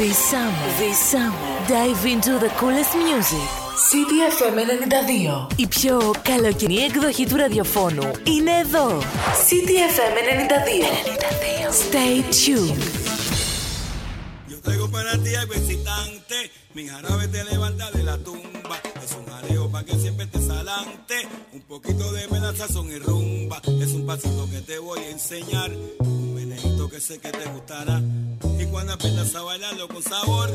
This summer, this summer, dive into the coolest music. CDFM 92. Η πιο καλοκαιρινή εκδοχή του ραδιοφώνου είναι εδώ. CDFM 92. 92. Stay tuned. Yo traigo para ti algo excitante, mi jarabe te levanta de la tumba, mareo para que siempre estés adelante, un poquito de son y rumba, es un pasito que te voy a enseñar, un venenito que sé que te gustará, y cuando aprendas a bailarlo con sabor,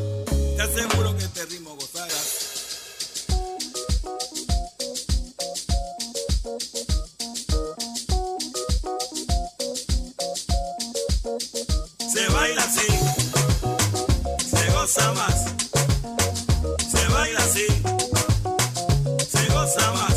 te aseguro que este ritmo gozarás. Se baila así, se goza más. Se baila así, Osama.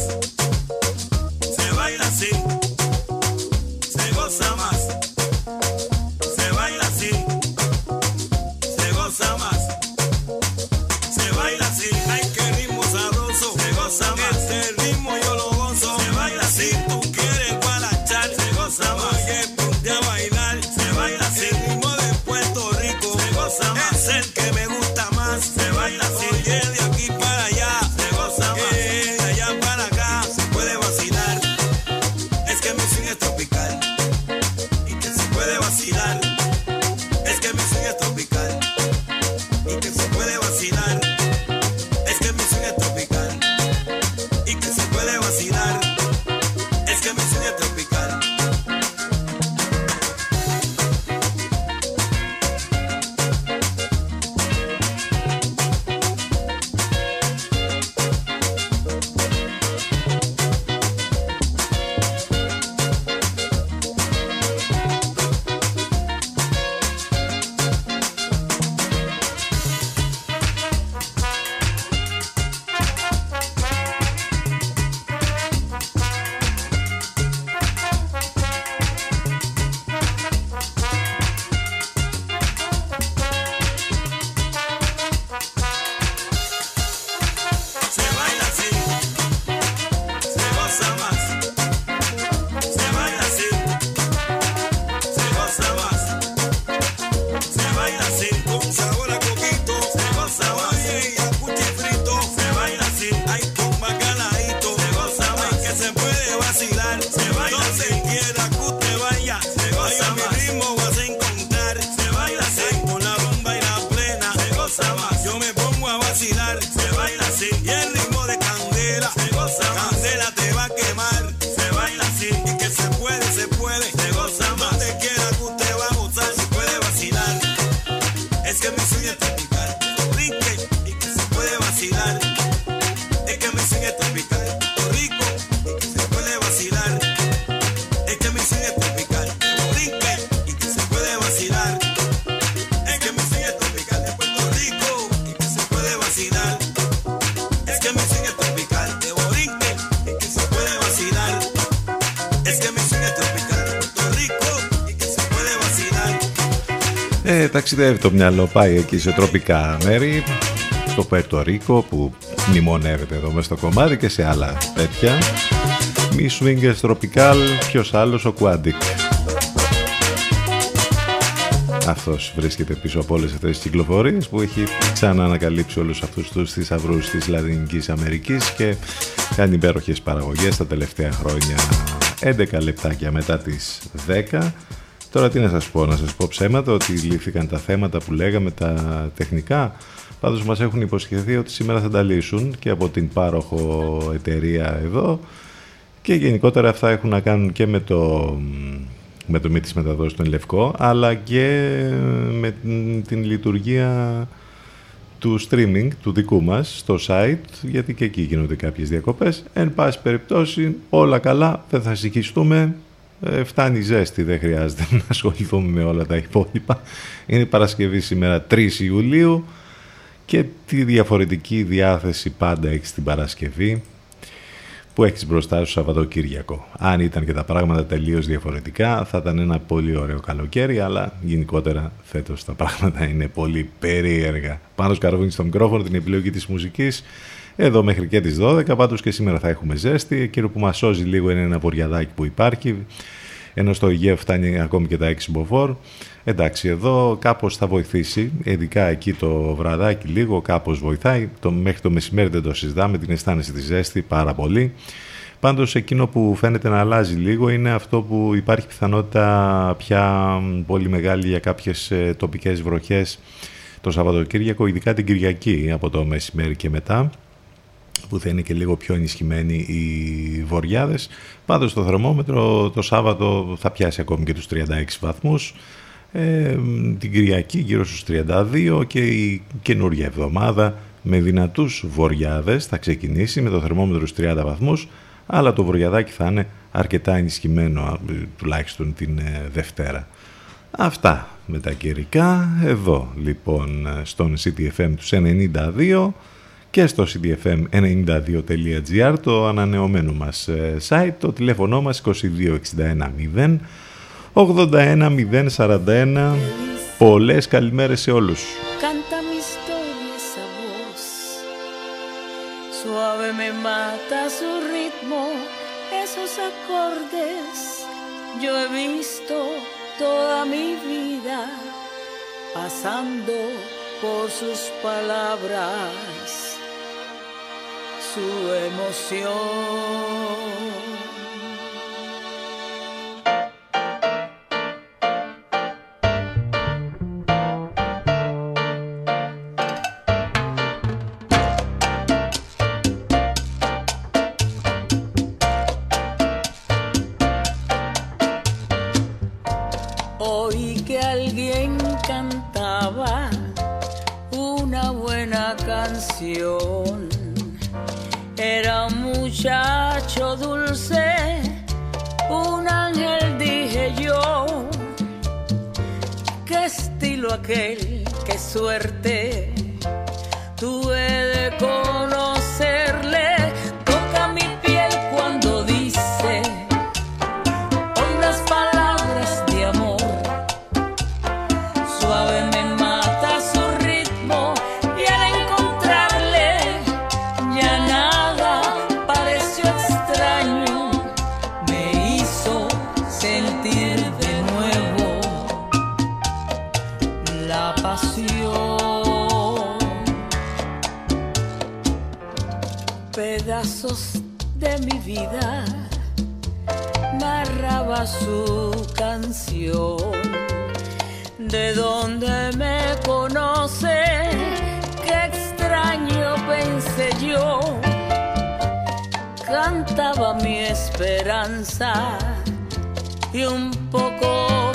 Ε, ταξιδεύει το μυαλό, πάει εκεί σε τροπικά μέρη, στο Πέρτο Ρίκο που μνημονεύεται εδώ μέσα στο κομμάτι και σε άλλα τέτοια. Μη Swingers Tropical, ποιος άλλος ο Quantic. Αυτός βρίσκεται πίσω από όλες αυτές τις κυκλοφορίες που έχει ξαναανακαλύψει όλους αυτούς τους θησαυρούς της Λατινικής Αμερικής και κάνει υπέροχες παραγωγές τα τελευταία χρόνια 11 λεπτάκια μετά τις 10 Τώρα τι να σας πω, να σας πω ψέματα ότι λύθηκαν τα θέματα που λέγαμε, τα τεχνικά. Πάντως μας έχουν υποσχεθεί ότι σήμερα θα τα λύσουν και από την πάροχο εταιρεία εδώ. Και γενικότερα αυτά έχουν να κάνουν και με το με, το, με τις μεταδόσεις των Λευκό αλλά και με την, την λειτουργία του streaming του δικού μας στο site γιατί και εκεί γίνονται κάποιες διακοπές. Εν πάση περιπτώσει όλα καλά δεν θα συγχυστούμε ε, φτάνει η ζέστη, δεν χρειάζεται να ασχοληθούμε με όλα τα υπόλοιπα. Είναι η Παρασκευή σήμερα 3 Ιουλίου και τη διαφορετική διάθεση πάντα έχεις την Παρασκευή που έχεις μπροστά σου Σαββατοκύριακο. Αν ήταν και τα πράγματα τελείως διαφορετικά θα ήταν ένα πολύ ωραίο καλοκαίρι αλλά γενικότερα φέτος τα πράγματα είναι πολύ περίεργα. Πάνω σκαρβούνι στο μικρόφωνο την επιλογή της μουσικής εδώ μέχρι και τις 12, πάντως και σήμερα θα έχουμε ζέστη. Εκείνο που μας σώζει λίγο είναι ένα βοριαδάκι που υπάρχει. ενώ στο Αιγαίο φτάνει ακόμη και τα 6 μποφόρ. Εντάξει, εδώ κάπως θα βοηθήσει, ειδικά εκεί το βραδάκι λίγο, κάπως βοηθάει. Το, μέχρι το μεσημέρι δεν το συζητάμε, την αισθάνεση τη ζέστη πάρα πολύ. Πάντως εκείνο που φαίνεται να αλλάζει λίγο είναι αυτό που υπάρχει πιθανότητα πια πολύ μεγάλη για κάποιες ε, τοπικές βροχές το Σαββατοκύριακο, ειδικά την Κυριακή από το μεσημέρι και μετά που θα είναι και λίγο πιο ενισχυμένοι οι βοριάδες. Πάντως το θερμόμετρο το Σάββατο θα πιάσει ακόμη και τους 36 βαθμούς. Ε, την Κυριακή γύρω στους 32 και η καινούργια εβδομάδα με δυνατούς βοριάδες θα ξεκινήσει με το θερμόμετρο στους 30 βαθμούς αλλά το βοριαδάκι θα είναι αρκετά ενισχυμένο τουλάχιστον την ε, Δευτέρα. Αυτά με τα καιρικά εδώ λοιπόν στον CTFM τους 92 και στο ctfm92.gr το ανανεωμένο μας ε, site, το τηλέφωνο μας 2261 0 81 Πολλές καλημέρες σε όλους. Suave me mata su ritmo, esos acordes. Yo he visto toda mi vida pasando por sus palabras su emoción. Oí que alguien cantaba una buena canción muchacho dulce, un ángel dije yo. Qué estilo aquel, qué suerte tuve de conocerle canción. ¿De dónde me conoce? Qué extraño pensé yo. Cantaba mi esperanza y un poco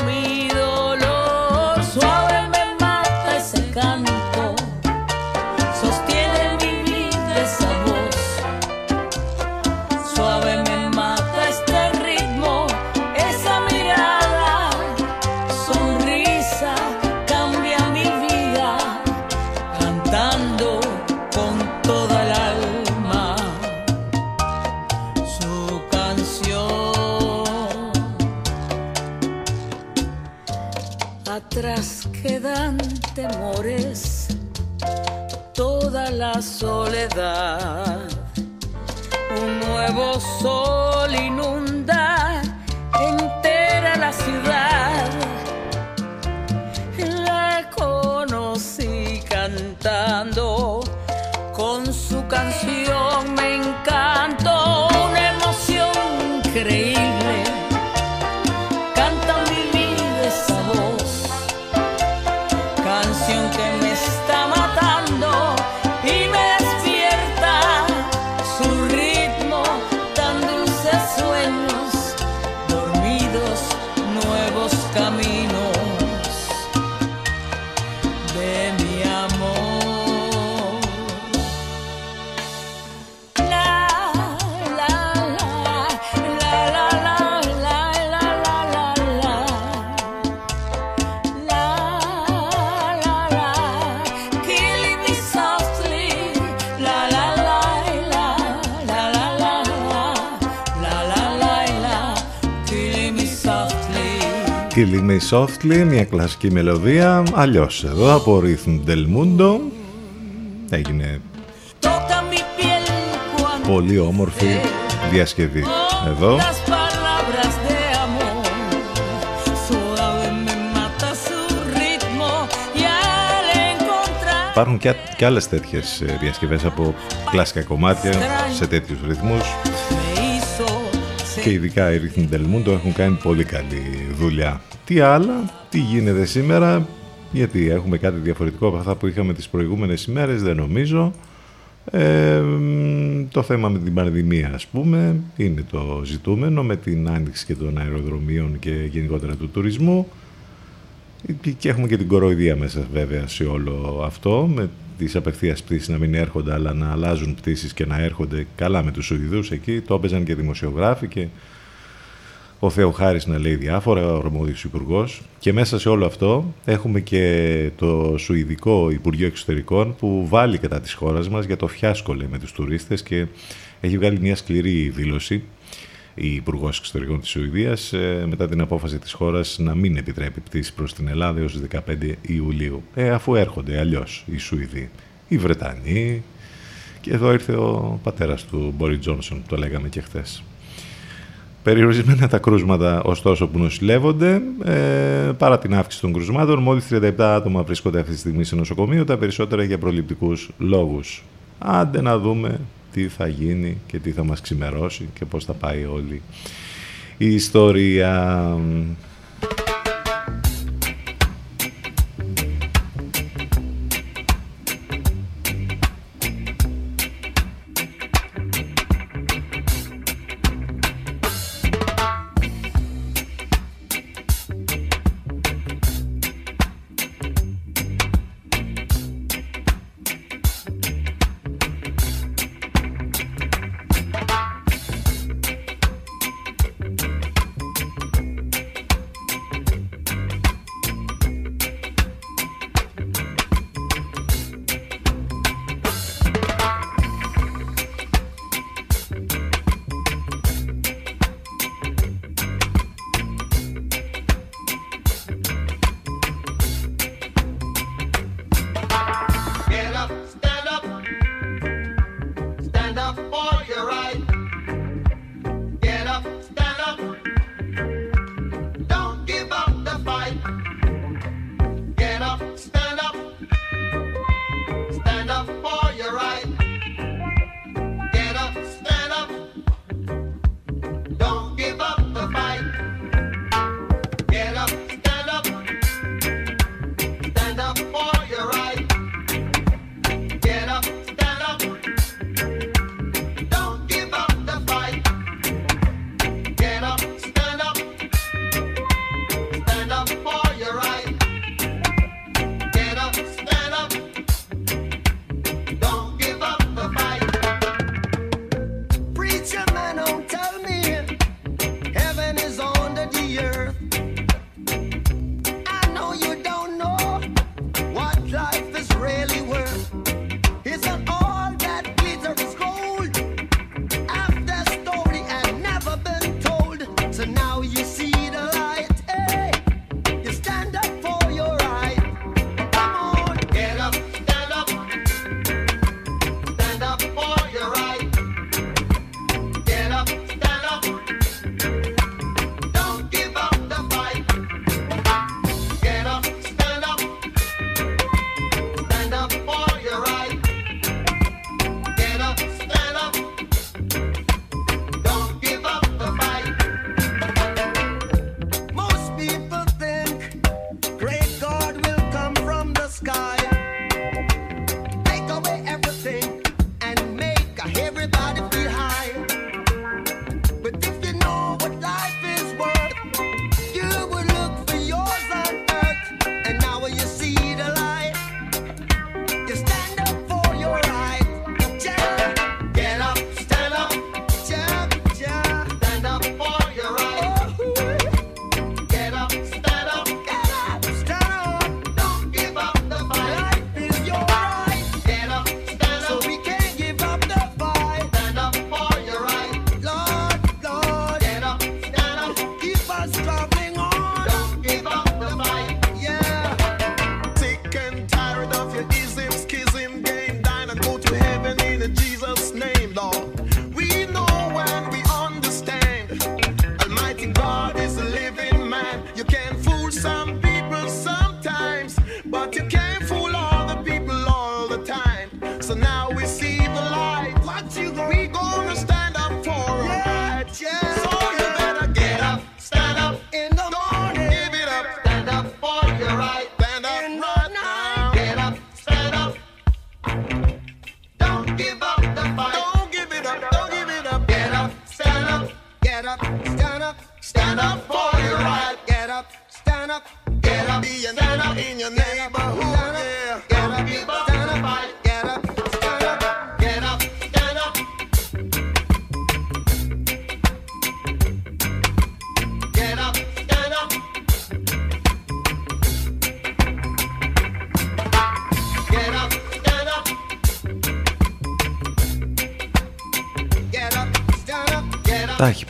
la soledad. Un nuevo sol inunda entera la ciudad. La conocí cantando con su canción Softly, μια κλασική μελωδία, αλλιώς εδώ από Rhythm Del Mundo. Έγινε πολύ όμορφη διασκευή εδώ. Υπάρχουν και, και άλλες τέτοιες ε, διασκευές από κλασικά κομμάτια σε τέτοιους ρυθμούς. Και ειδικά οι ρυθμοί Del Mundo έχουν κάνει πολύ καλή δουλειά. Τι άλλα, τι γίνεται σήμερα, γιατί έχουμε κάτι διαφορετικό από αυτά που είχαμε τις προηγούμενες ημέρες, δεν νομίζω. Ε, το θέμα με την πανδημία ας πούμε είναι το ζητούμενο με την άνοιξη και των αεροδρομίων και γενικότερα του τουρισμού και έχουμε και την κοροϊδία μέσα βέβαια σε όλο αυτό με τις απευθείας πτήσεις να μην έρχονται αλλά να αλλάζουν πτήσεις και να έρχονται καλά με τους Σουηδούς εκεί το έπαιζαν και δημοσιογράφοι και ο Θεό Χάρης να λέει διάφορα, ο Ορμόδιος υπουργός. Και μέσα σε όλο αυτό έχουμε και το Σουηδικό Υπουργείο Εξωτερικών που βάλει κατά της χώρας μας για το φιάσκο λέει, με τους τουρίστες και έχει βγάλει μια σκληρή δήλωση η Υπουργός Εξωτερικών της Σουηδίας ε, μετά την απόφαση της χώρας να μην επιτρέπει πτήση προς την Ελλάδα έως 15 Ιουλίου. Ε, αφού έρχονται αλλιώς οι Σουηδοί, οι Βρετανοί και εδώ ήρθε ο πατέρας του Μπόρις Τζόνσον, το λέγαμε και χθες. Περιορισμένα τα κρούσματα ωστόσο που νοσηλεύονται, ε, παρά την αύξηση των κρουσμάτων, μόλις 37 άτομα βρίσκονται αυτή τη στιγμή σε νοσοκομείο, τα περισσότερα για προληπτικούς λόγους. Άντε να δούμε τι θα γίνει και τι θα μας ξημερώσει και πώς θα πάει όλη η ιστορία. Preacher man, don't tell me heaven is under the earth.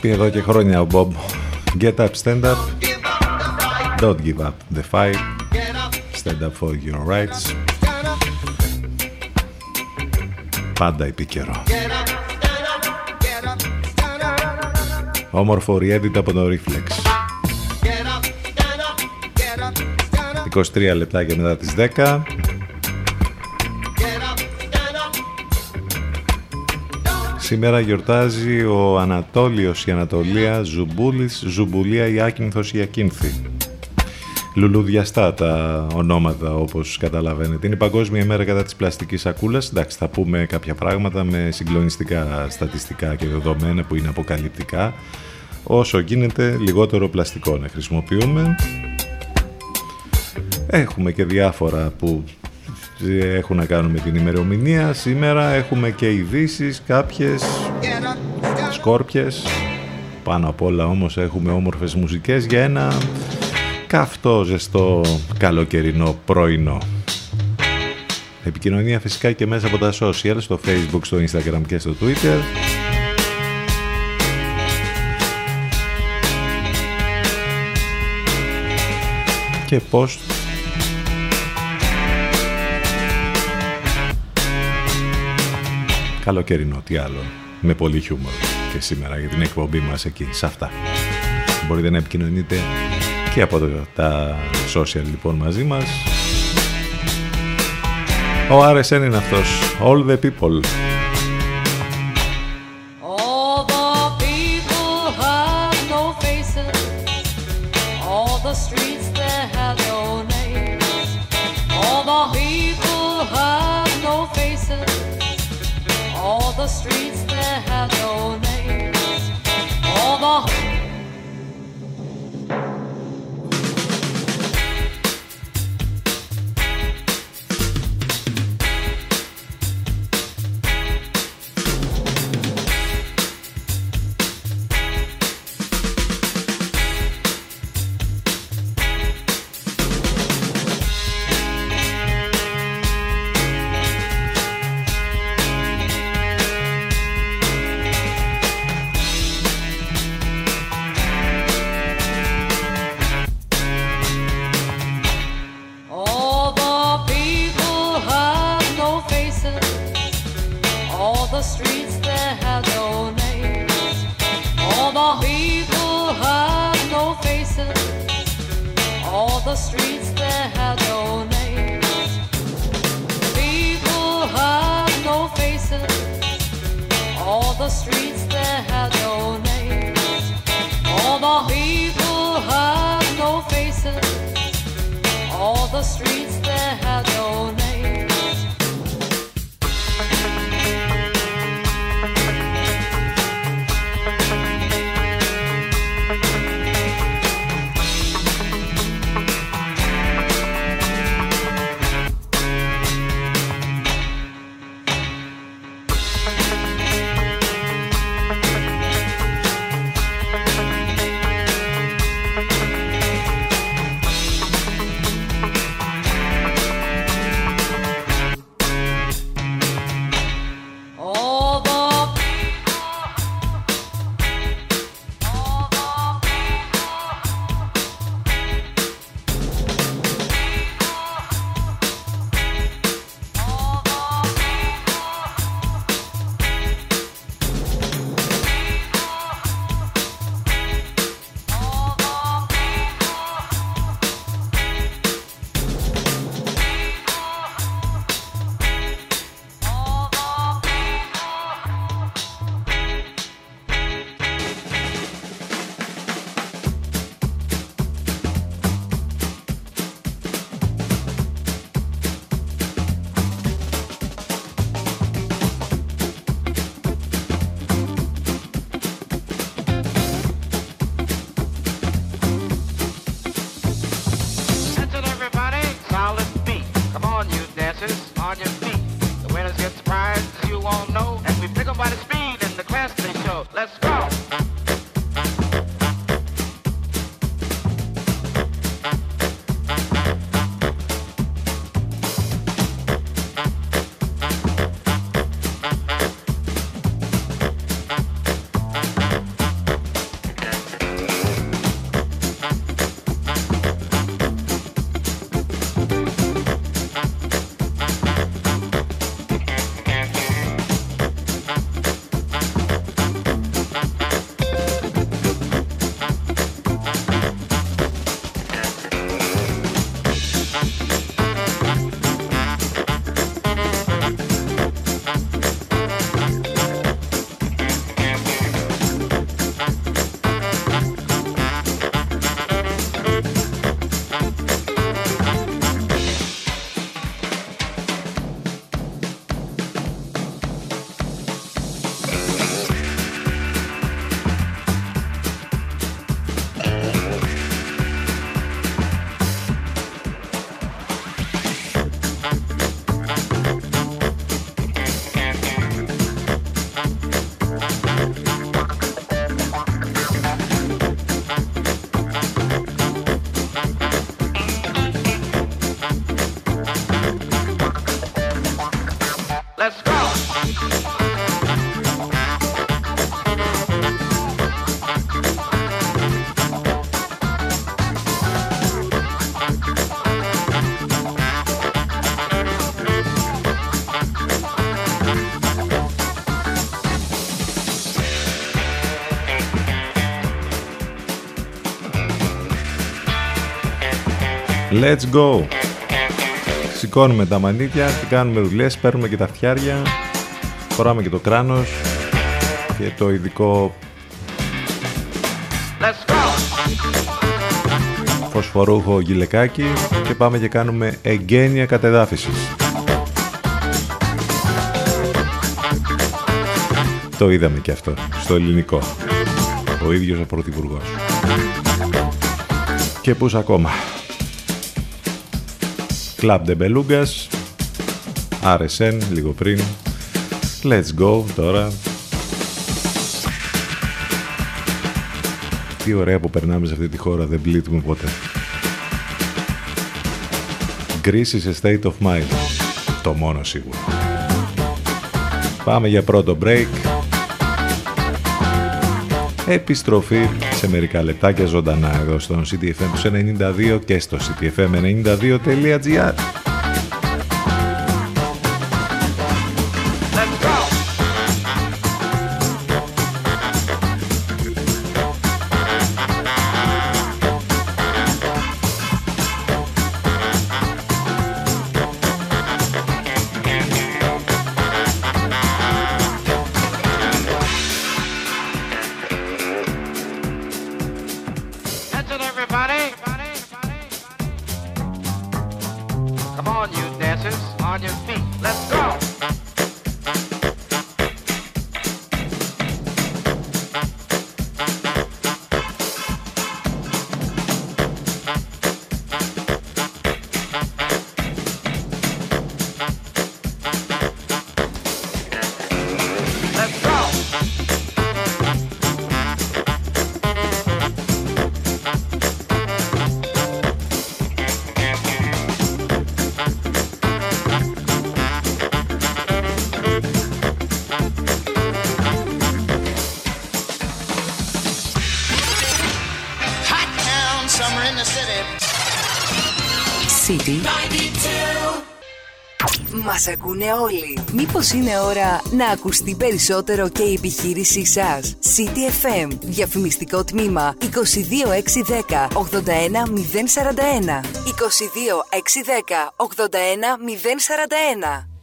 Πει εδώ και χρόνια ο Μπομπ. Get up, stand up, Give up the fight. don't give up the fight, Get up, stand up for your rights. stand up. Πάντα επίκαιρο. Get up, stand up. Get up, stand up. Όμορφο ριέντιτ από το Reflex. Get up, stand up. Get up, stand up. 23 λεπτάκια μετά τις 10. Σήμερα γιορτάζει ο Ανατόλιος, η Ανατολία, Ζουμπούλης, Ζουμπουλία, Υάκινθος, Υακίνθη. Λουλουδιαστά τα ονόματα όπως καταλαβαίνετε. Είναι η Παγκόσμια ημέρα κατά της πλαστικής σακούλας. Εντάξει, θα πούμε κάποια πράγματα με συγκλονιστικά στατιστικά και δεδομένα που είναι αποκαλυπτικά. Όσο γίνεται λιγότερο πλαστικό να χρησιμοποιούμε. Έχουμε και διάφορα που έχουν να κάνουν με την ημερομηνία. Σήμερα; Έχουμε και ειδήσεις κάποιες Get up, stand up. σκόρπιες. Πάνω απ' όλα όμως έχουμε όμορφες μουσικές για ένα καυτό ζεστό καλοκαιρινό πρωινό. Επικοινωνία φυσικά και μέσα από τα social, στο facebook, στο instagram και στο twitter. Και post καλοκαιρινό, τι άλλο. Με πολύ χιούμορ και σήμερα για την εκπομπή μας εκεί, σε αυτά. Μπορείτε να επικοινωνείτε και από το- τα social λοιπόν μαζί μας. Ο RSN είναι αυτός. All the people. Let's go! Σηκώνουμε τα μανίκια, κάνουμε δουλειές, παίρνουμε και τα φτιάρια, φοράμε και το κράνος και το ειδικό Let's go. φωσφορούχο γυλεκάκι και πάμε και κάνουμε εγγένεια κατεδάφισης. Το είδαμε και αυτό στο ελληνικό. Ο ίδιος ο Πρωθυπουργός. Και πούς ακόμα. Club de Belugas, RSN λίγο πριν. Let's go τώρα. Τι ωραία που περνάμε σε αυτή τη χώρα, δεν πλήττουμε ποτέ. Greece is a state of mind. Το μόνο σίγουρο. Πάμε για πρώτο break. Επιστροφή σε μερικά λεπτάκια ζωντανά εδώ στο CTFM του 92 και στο ctfm92.gr. Μήπως είναι ώρα να ακουστεί περισσότερο και η επιχείρησή σας. City FM. Διαφημιστικό τμήμα 22610 81041. 22610 81041.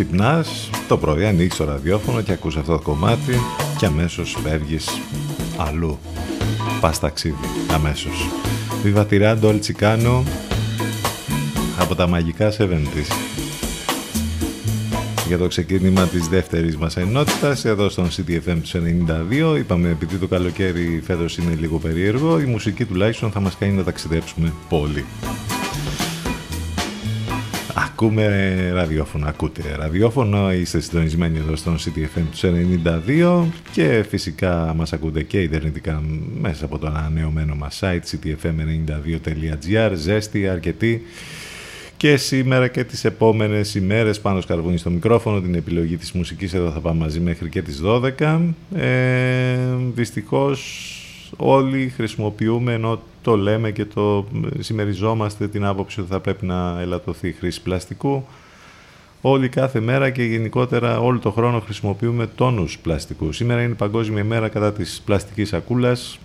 Ξυπνάς το πρωί, ανοίξεις το ραδιόφωνο και ακούς αυτό το κομμάτι και αμέσως φεύγεις αλλού. Πας ταξίδι, αμέσως. Viva Tirando El Chicano από τα μαγικά 70's. Για το ξεκίνημα της δεύτερης μας ενότητας εδώ στον CTFM τους 92 είπαμε επειδή το καλοκαίρι φέτος είναι λίγο περίεργο η μουσική τουλάχιστον θα μας κάνει να ταξιδέψουμε πολύ. Ακούμε ραδιόφωνο, ακούτε ραδιόφωνο, είστε συντονισμένοι εδώ στον CTFM τους 92 και φυσικά μας ακούτε και ιντερνετικά μέσα από το ανανεωμένο μας site ctfm92.gr, ζέστη, αρκετή. Και σήμερα και τις επόμενες ημέρες πάνω σκαρβούνι στο μικρόφωνο την επιλογή της μουσικής εδώ θα πάμε μαζί μέχρι και τις 12 ε, δυστυχώς όλοι χρησιμοποιούμε ενώ το λέμε και το συμμεριζόμαστε την άποψη ότι θα πρέπει να ελαττωθεί η χρήση πλαστικού όλοι κάθε μέρα και γενικότερα όλο το χρόνο χρησιμοποιούμε τόνους πλαστικού. Σήμερα είναι η Παγκόσμια Μέρα κατά της πλαστικής σακούλας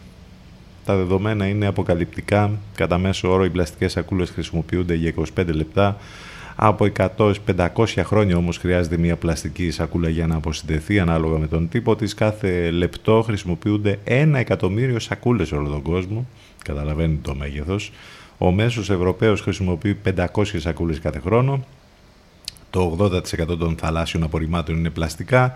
τα δεδομένα είναι αποκαλυπτικά. Κατά μέσο όρο οι πλαστικές σακούλες χρησιμοποιούνται για 25 λεπτά. Από 100 500 χρόνια όμως χρειάζεται μια πλαστική σακούλα για να αποσυνδεθεί ανάλογα με τον τύπο της. Κάθε λεπτό χρησιμοποιούνται ένα εκατομμύριο σακούλες σε όλο τον κόσμο. Καταλαβαίνετε το μέγεθος. Ο μέσος Ευρωπαίος χρησιμοποιεί 500 σακούλες κάθε χρόνο. Το 80% των θαλάσσιων απορριμμάτων είναι πλαστικά.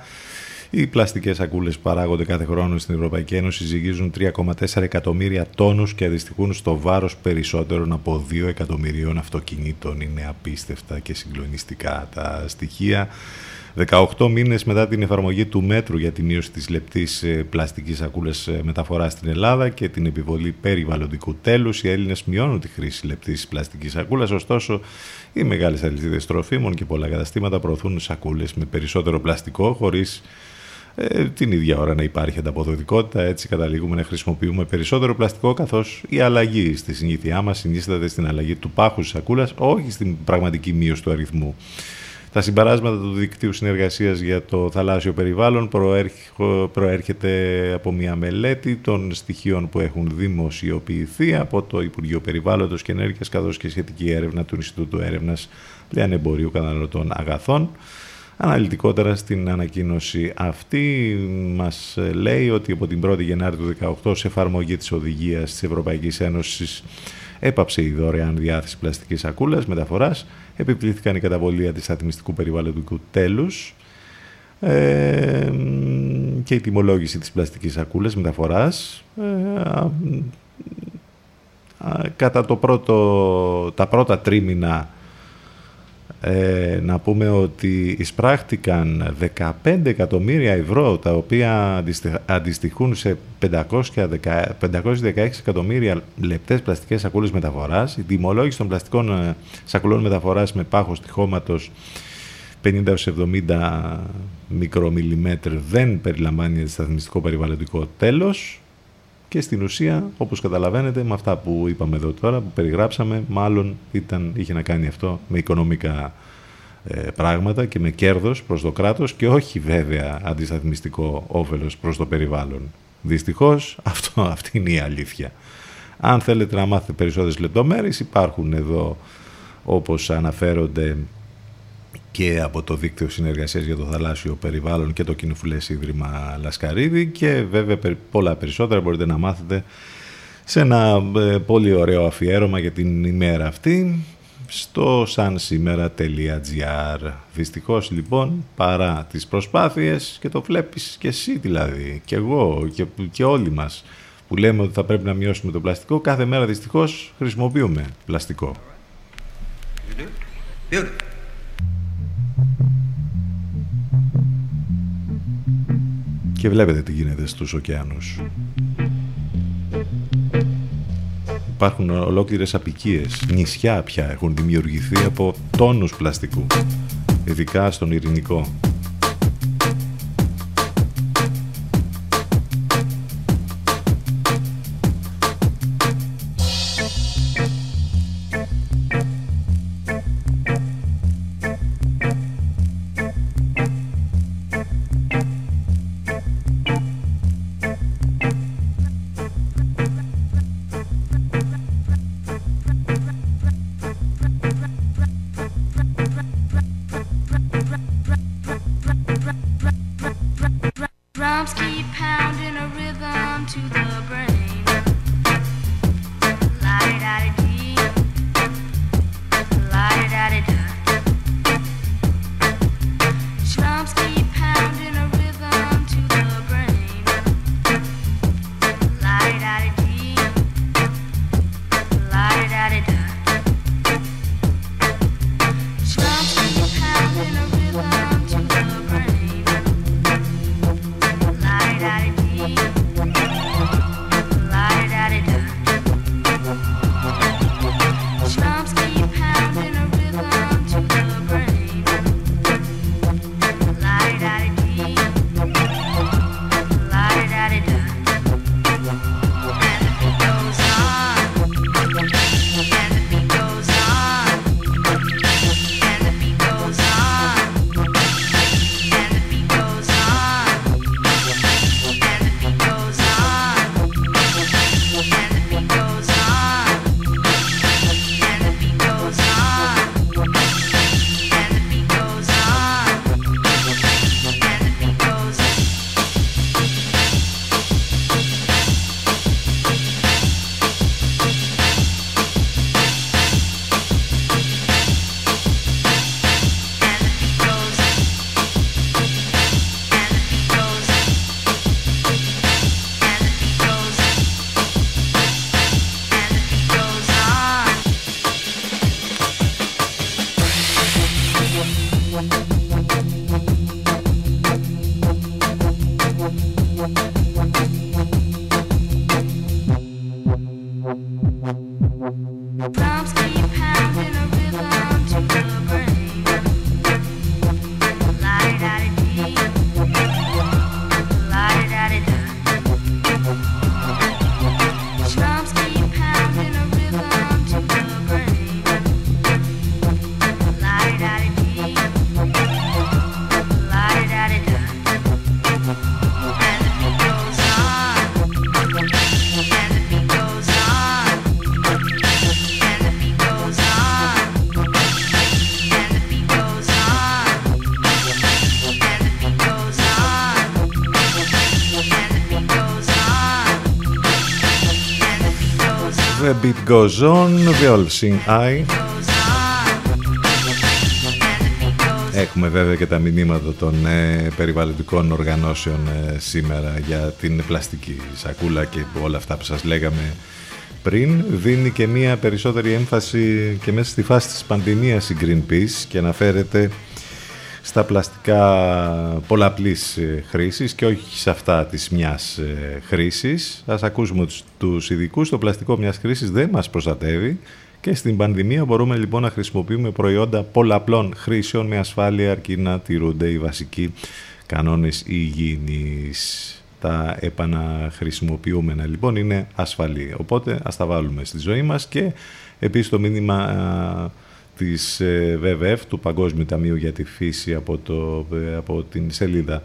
Οι πλαστικές σακούλες που παράγονται κάθε χρόνο στην Ευρωπαϊκή Ένωση ζυγίζουν 3,4 εκατομμύρια τόνους και αντιστοιχούν στο βάρος περισσότερων από 2 εκατομμυρίων αυτοκινήτων. Είναι απίστευτα και συγκλονιστικά τα στοιχεία. 18 μήνες μετά την εφαρμογή του μέτρου για τη μείωση της λεπτής ε, πλαστικής σακούλας ε, μεταφοράς στην Ελλάδα και την επιβολή περιβαλλοντικού τέλους, οι Έλληνες μειώνουν τη χρήση λεπτής πλαστικής σακούλας, ωστόσο οι μεγάλες αλυσίδες τροφίμων και πολλά καταστήματα προωθούν σακούλες με περισσότερο πλαστικό, χωρίς ε, την ίδια ώρα να υπάρχει ανταποδοτικότητα. Έτσι καταλήγουμε να χρησιμοποιούμε περισσότερο πλαστικό, καθώς η αλλαγή στη συνήθειά μας συνίσταται στην αλλαγή του πάχου της σακούλας, όχι στην πραγματική μείωση του αριθμού. Τα συμπαράσματα του Δικτύου Συνεργασίας για το Θαλάσσιο Περιβάλλον προέρχεται από μια μελέτη των στοιχείων που έχουν δημοσιοποιηθεί από το Υπουργείο Περιβάλλοντος και Ενέργειας καθώς και σχετική έρευνα του Ινστιτούτου Έρευνας Λιανεμπορίου Καταναλωτών Αγαθών. Αναλυτικότερα στην ανακοίνωση αυτή μας λέει ότι από την 1η Γενάρη του 2018 σε εφαρμογή της οδηγίας της Ευρωπαϊκής Ένωσης έπαψε η δωρεάν διάθεση πλαστικής σακούλας μεταφοράς, επιπλήθηκαν η καταβολή αντισταθμιστικού περιβαλλοντικού τέλους ε, και η τιμολόγηση της πλαστικής σακούλας μεταφοράς. Ε, κατά το πρώτο, τα πρώτα τρίμηνα ε, να πούμε ότι εισπράχτηκαν 15 εκατομμύρια ευρώ τα οποία αντιστοιχούν σε 516 εκατομμύρια λεπτές πλαστικές σακούλες μεταφοράς. Η τιμολόγηση των πλαστικών ε, σακουλών μεταφοράς με πάχος τυχώματος 50-70 μικρομιλιμέτρ δεν περιλαμβάνει σταθμιστικό περιβαλλοντικό τέλος και στην ουσία, όπως καταλαβαίνετε, με αυτά που είπαμε εδώ τώρα, που περιγράψαμε, μάλλον ήταν, είχε να κάνει αυτό με οικονομικά ε, πράγματα και με κέρδος προς το κράτος και όχι βέβαια αντισταθμιστικό όφελος προς το περιβάλλον. Δυστυχώς, αυτό, αυτή είναι η αλήθεια. Αν θέλετε να μάθετε περισσότερες λεπτομέρειες, υπάρχουν εδώ, όπως αναφέρονται και από το Δίκτυο Συνεργασίας για το Θαλάσσιο Περιβάλλον και το Κοινοφουλές Ίδρυμα Λασκαρίδη και βέβαια πολλά περισσότερα μπορείτε να μάθετε σε ένα ε, πολύ ωραίο αφιέρωμα για την ημέρα αυτή στο sansimera.gr Δυστυχώς λοιπόν παρά τις προσπάθειες και το βλέπεις και εσύ δηλαδή και εγώ και, και όλοι μας που λέμε ότι θα πρέπει να μειώσουμε το πλαστικό κάθε μέρα δυστυχώς χρησιμοποιούμε πλαστικό. Και βλέπετε τι γίνεται στους ωκεάνους. Υπάρχουν ολόκληρες απικίες, νησιά πια έχουν δημιουργηθεί από τόνους πλαστικού, ειδικά στον Ειρηνικό. The beat goes on, we all sing I. Goes on. And the beat goes Έχουμε βέβαια και τα μηνύματα των ε, περιβαλλοντικών οργανώσεων ε, σήμερα για την πλαστική σακούλα και όλα αυτά που σας λέγαμε πριν. Δίνει και μία περισσότερη έμφαση και μέσα στη φάση της πανδημίας η Greenpeace και αναφέρεται στα πλαστικά πολλαπλής ε, χρήσης και όχι σε αυτά της μιας ε, χρήσης. Ας ακούσουμε τους, τους ειδικούς. Το πλαστικό μιας χρήσης δεν μας προστατεύει και στην πανδημία μπορούμε λοιπόν να χρησιμοποιούμε προϊόντα πολλαπλών χρήσεων με ασφάλεια αρκεί να τηρούνται οι βασικοί κανόνες υγιεινής. Τα επαναχρησιμοποιούμενα λοιπόν είναι ασφαλή. Οπότε ας τα βάλουμε στη ζωή μας και επίσης το μήνυμα α, της ε, WWF, του Παγκόσμιου Ταμείου για τη Φύση από, το, ε, από την σελίδα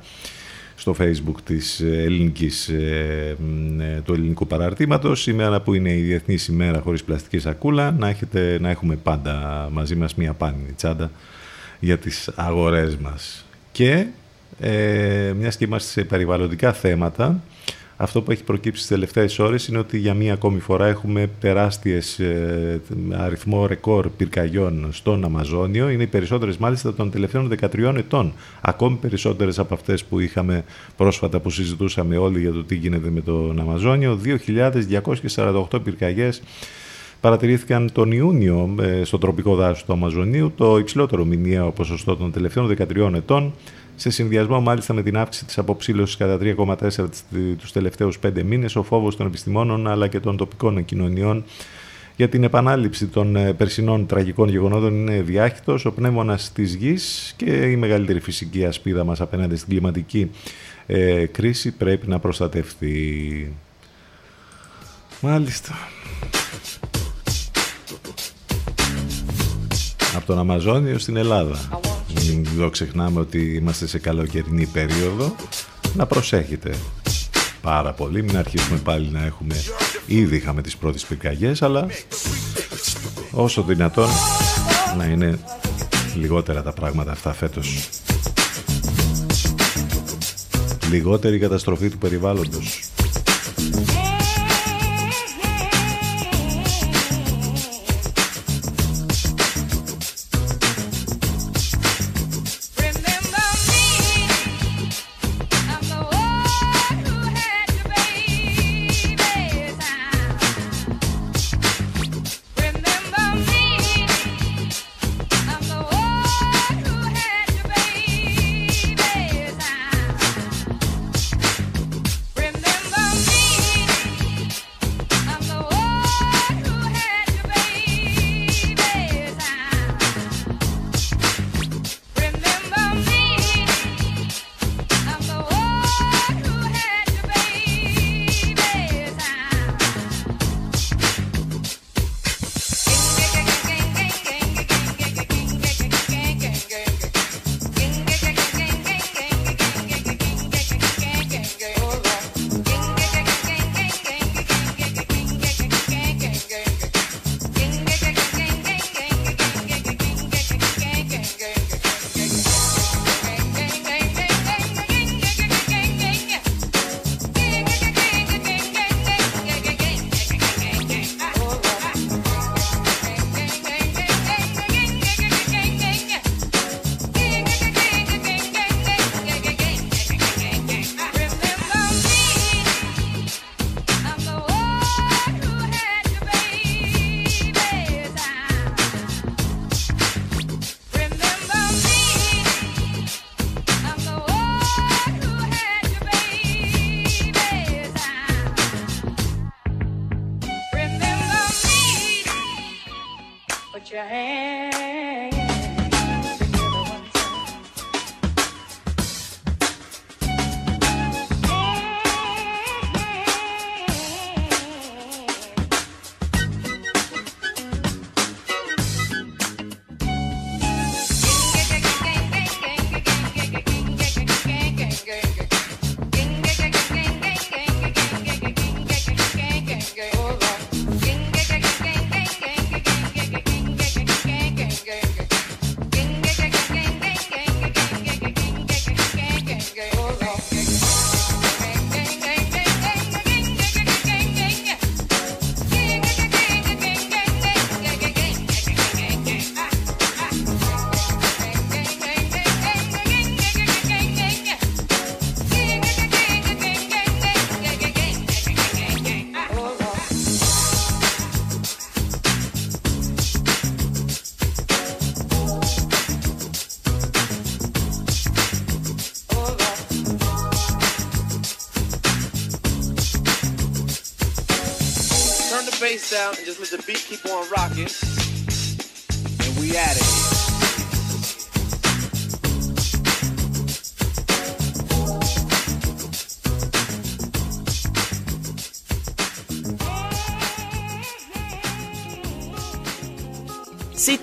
στο facebook της ε, ελληνικής, ε, μ, ε, του ελληνικού παραρτήματος. Σήμερα που είναι η Διεθνής ημέρα χωρίς πλαστική σακούλα να, έχετε, να έχουμε πάντα μαζί μας μία πάνινη τσάντα για τις αγορές μας. Και ε, μιας και είμαστε σε περιβαλλοντικά θέματα αυτό που έχει προκύψει στις τελευταίες ώρες είναι ότι για μία ακόμη φορά έχουμε τεράστιες ε, αριθμό ρεκόρ πυρκαγιών στον Αμαζόνιο. Είναι οι περισσότερες μάλιστα των τελευταίων 13 ετών. Ακόμη περισσότερες από αυτές που είχαμε πρόσφατα που συζητούσαμε όλοι για το τι γίνεται με τον Αμαζόνιο. 2.248 πυρκαγιές παρατηρήθηκαν τον Ιούνιο ε, στο τροπικό δάσος του Αμαζονίου, το υψηλότερο μηνιαίο ποσοστό των τελευταίων 13 ετών, σε συνδυασμό μάλιστα με την αύξηση της αποψήλωσης κατά 3,4 τις- τους τελευταίους 5 μήνες, ο φόβος των επιστημόνων αλλά και των τοπικών κοινωνιών για την επανάληψη των ε, περσινών τραγικών γεγονότων είναι διάχυτος, ο πνεύμονας της γης και η μεγαλύτερη φυσική ασπίδα μας απέναντι στην κλιματική ε, κρίση πρέπει να προστατευτεί. Μάλιστα. Από τον Αμαζόνιο στην Ελλάδα. Μην το ξεχνάμε ότι είμαστε σε καλοκαιρινή περίοδο. Να προσέχετε πάρα πολύ. Μην αρχίσουμε πάλι να έχουμε... Ήδη είχαμε τις πρώτες πυρκαγιές, αλλά όσο δυνατόν να είναι λιγότερα τα πράγματα αυτά φέτος. Λιγότερη καταστροφή του περιβάλλοντος.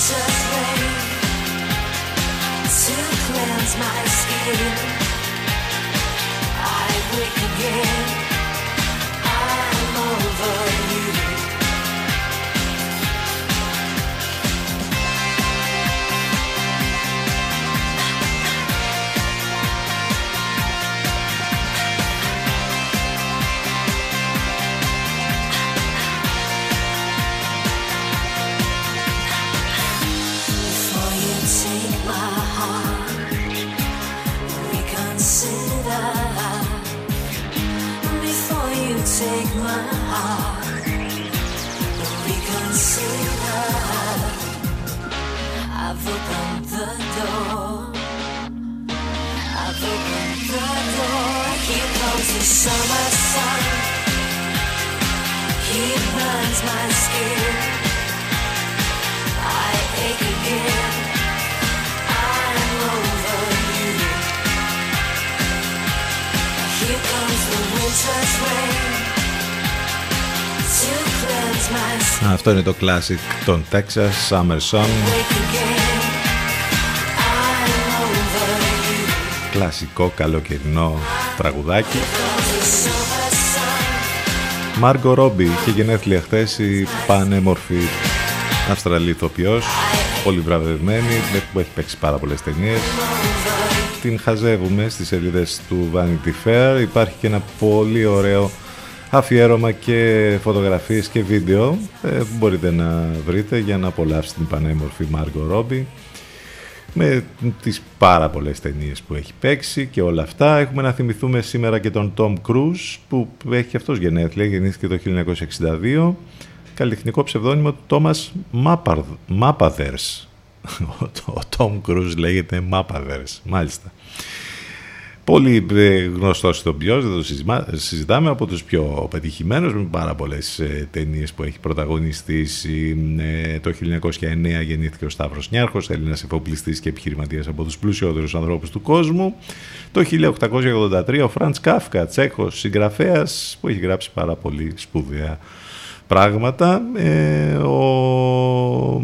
Just rain to cleanse my skin. I wake again. I'm over Αυτό είναι το classic των Texas Summer Song Κλασικό καλοκαιρινό τραγουδάκι. Μάργκο Ρόμπι και γενέθλια χθες η πανέμορφη Αυστραλή ηθοποιός πολύ βραβευμένη που έχει παίξει πάρα πολλές ταινίες. Την χαζεύουμε στις σελίδες του Vanity Fair. Υπάρχει και ένα πολύ ωραίο αφιέρωμα και φωτογραφίες και βίντεο ε, που μπορείτε να βρείτε για να απολαύσετε την πανέμορφη Μάργκο Ρόμπι με τις πάρα πολλές ταινίες που έχει παίξει και όλα αυτά. Έχουμε να θυμηθούμε σήμερα και τον Tom Cruise που έχει και αυτός γενέθλια, γεννήθηκε το 1962. Καλλιτεχνικό ψευδόνυμο Thomas Mapathers. Ο Tom Cruise λέγεται Mapathers, μάλιστα. Πολύ ε, γνωστός ηθοποιός, δεν το συζητάμε, από τους πιο πετυχημένους, με πάρα πολλές ε, ταινίες που έχει πρωταγωνιστήσει. Ε, το 1909 γεννήθηκε ο Σταύρος Νιάρχος, Έλληνας εφοπλιστής και επιχειρηματίας από τους πλουσιότερους ανθρώπους του κόσμου. Το 1883 ο Φραντς Κάφκα, Τσέχος, συγγραφέας, που έχει γράψει πάρα πολύ σπουδαία πράγματα. Ε, ο,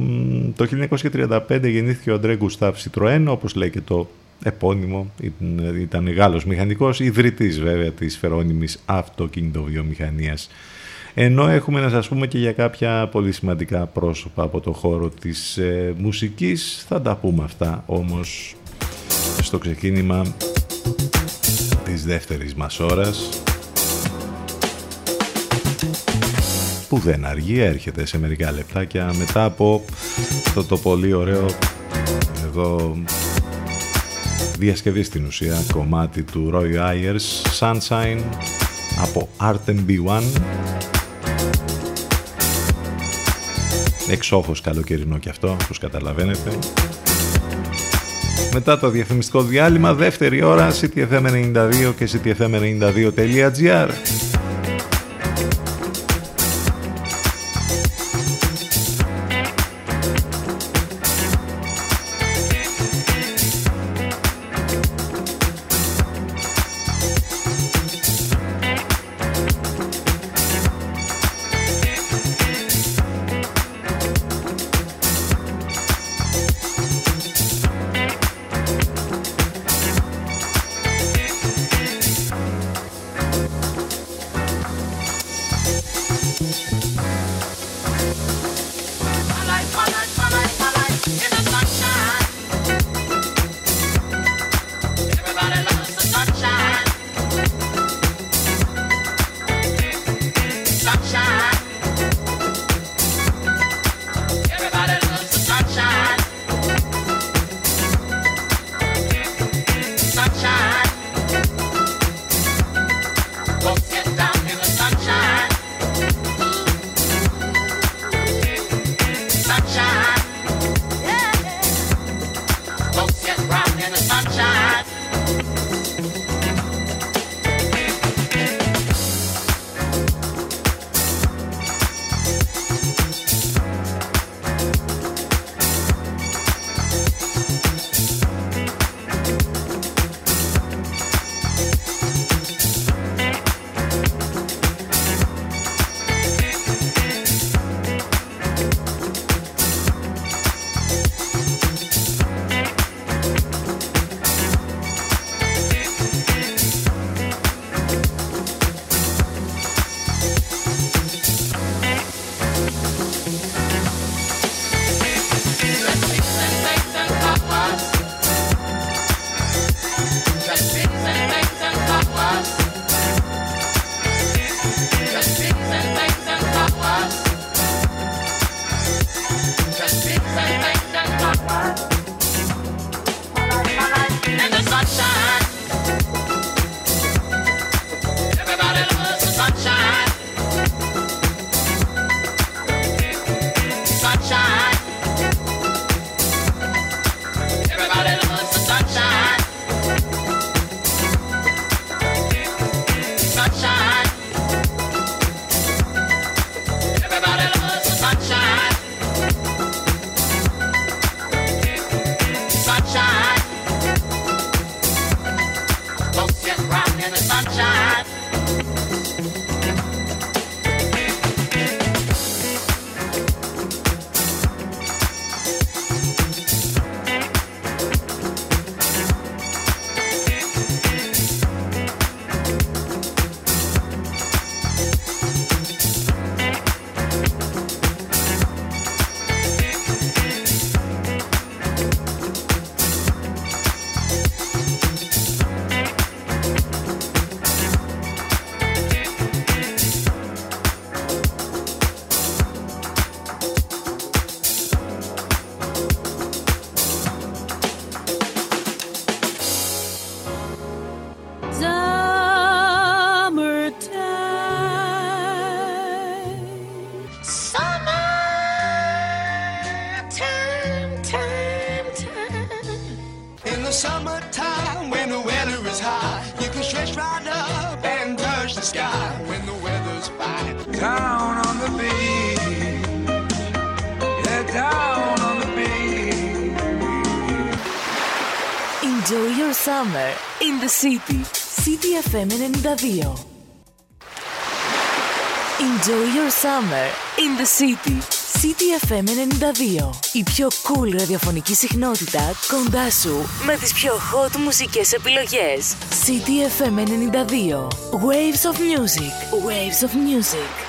το 1935 γεννήθηκε ο Αντρέ Γκουστάφ Σιτροέν, όπως λέει και το επώνυμο, ήταν, ήταν Γάλλος μηχανικός, ιδρυτής βέβαια της φερόνιμης αυτοκινητοβιομηχανίας. Ενώ έχουμε να σας πούμε και για κάποια πολύ σημαντικά πρόσωπα από το χώρο της ε, μουσικής, θα τα πούμε αυτά όμως στο ξεκίνημα της δεύτερης μας ώρας που δεν αργεί, έρχεται σε μερικά λεπτάκια μετά από αυτό το πολύ ωραίο εδώ διασκευή στην ουσία κομμάτι του Roy Ayers Sunshine από RTB1 εξόχως καλοκαιρινό και αυτό όπως καταλαβαίνετε. Μετά το διαφημιστικό διάλειμμα δεύτερη ώρα CTFM92 και CTFM92.gr in the sunshine. City. City FM 92. Enjoy your summer in the city. City FM 92. Η πιο cool ραδιοφωνική συχνότητα κοντά σου με τις πιο hot μουσικές επιλογές. City FM 92. Waves of music. Waves of music.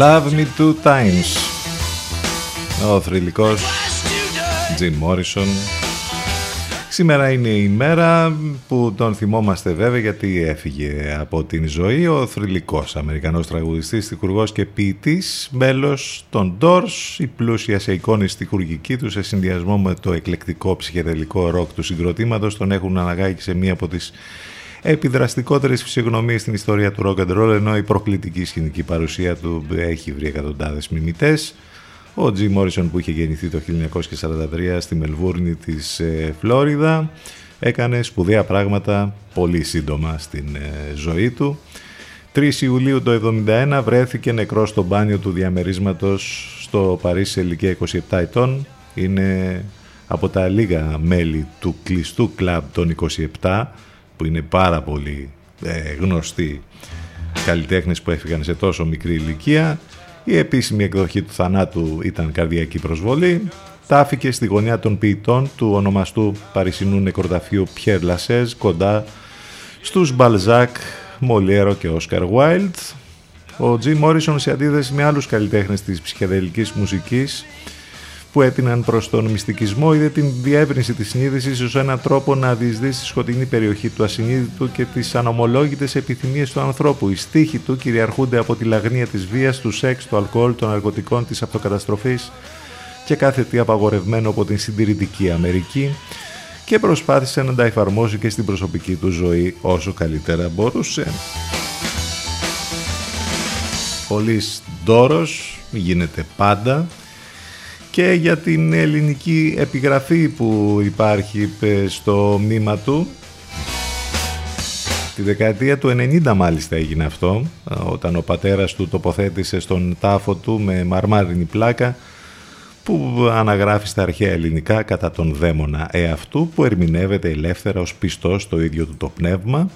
Love Me Two Times. Ο θρηλυκός Jim Morrison. Σήμερα είναι η μέρα που τον θυμόμαστε βέβαια γιατί έφυγε από την ζωή ο θρηλυκός Αμερικανός τραγουδιστής, τυχουργός και ποιητής, μέλος των Doors, η πλούσια σε εικόνες τυχουργική του σε συνδυασμό με το εκλεκτικό ψυχεδελικό ροκ του συγκροτήματος τον έχουν αναγάγει σε μία από τις επιδραστικότερες φυσιογνωμίες στην ιστορία του rock and roll ενώ η προκλητική σκηνική παρουσία του έχει βρει εκατοντάδες μιμητές. Ο Jim Morrison που είχε γεννηθεί το 1943 στη Μελβούρνη της ε, Φλόριδα έκανε σπουδαία πράγματα πολύ σύντομα στην ε, ζωή του. 3 Ιουλίου το 1971 βρέθηκε νεκρός στο μπάνιο του διαμερίσματος στο Παρίσι σε ηλικία 27 ετών. Είναι από τα λίγα μέλη του κλειστού κλαμπ των 27 που είναι πάρα πολύ ε, γνωστοί καλλιτέχνες που έφυγαν σε τόσο μικρή ηλικία. Η επίσημη εκδοχή του θανάτου ήταν καρδιακή προσβολή. Τάφηκε στη γωνιά των ποιητών του ονομαστού παρισινού νεκροταφείου Πιέρ Λασέζ κοντά στους Μπαλζάκ, Μολιέρο και Όσκαρ Βάιλτ. Ο Τζι Μόρισον σε αντίθεση με άλλους καλλιτέχνες της ψυχεδελικής μουσικής που έτειναν προς τον μυστικισμό είδε την διεύρυνση της συνείδησης ως έναν τρόπο να διεισδύσει στη σκοτεινή περιοχή του ασυνείδητου και τις ανομολόγητες επιθυμίες του ανθρώπου. Οι στίχοι του κυριαρχούνται από τη λαγνία της βίας, του σεξ, του αλκοόλ, των ναρκωτικών, της αυτοκαταστροφής και κάθε τι απαγορευμένο από την συντηρητική Αμερική και προσπάθησε να τα εφαρμόσει και στην προσωπική του ζωή όσο καλύτερα μπορούσε. Πολύς δώρος γίνεται πάντα και για την ελληνική επιγραφή που υπάρχει ε, στο μνήμα του. Τη δεκαετία του 90 μάλιστα έγινε αυτό, ε, όταν ο πατέρας του τοποθέτησε στον τάφο του με μαρμάρινη πλάκα που αναγράφει στα αρχαία ελληνικά κατά τον δαίμονα εαυτού που ερμηνεύεται ελεύθερα ως πιστός στο ίδιο του το πνεύμα.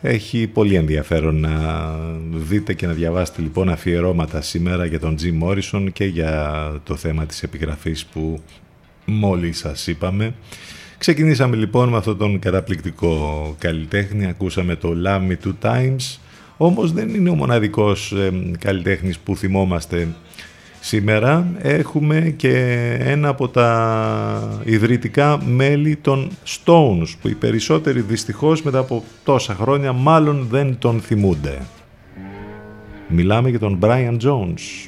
Έχει πολύ ενδιαφέρον να δείτε και να διαβάσετε λοιπόν αφιερώματα σήμερα για τον Jim Morrison και για το θέμα της επιγραφής που μόλις σας είπαμε. Ξεκινήσαμε λοιπόν με αυτόν τον καταπληκτικό καλλιτέχνη, ακούσαμε το Love Me Two Times, όμως δεν είναι ο μοναδικός ε, καλλιτέχνης που θυμόμαστε Σήμερα έχουμε και ένα από τα ιδρυτικά μέλη των Stones που οι περισσότεροι δυστυχώς μετά από τόσα χρόνια μάλλον δεν τον θυμούνται. Μιλάμε για τον Brian Jones.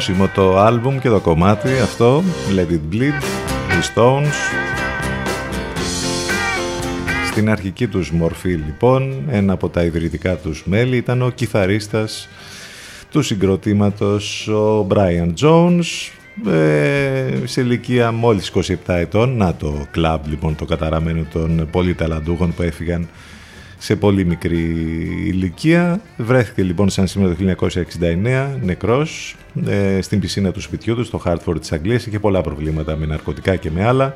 Ορόσημο το άλμπουμ και το κομμάτι αυτό, Let It Bleed, οι Stones. Στην αρχική τους μορφή λοιπόν, ένα από τα ιδρυτικά τους μέλη ήταν ο κιθαρίστας του συγκροτήματος ο Brian Jones ε, σε ηλικία μόλις 27 ετών να το κλαμπ λοιπόν το καταραμένο των πολύ ταλαντούχων που έφυγαν σε πολύ μικρή ηλικία. Βρέθηκε λοιπόν σαν σήμερα το 1969 νεκρός ε, στην πισίνα του σπιτιού του στο Χάρτφορντ της Αγγλίας. Είχε πολλά προβλήματα με ναρκωτικά και με άλλα.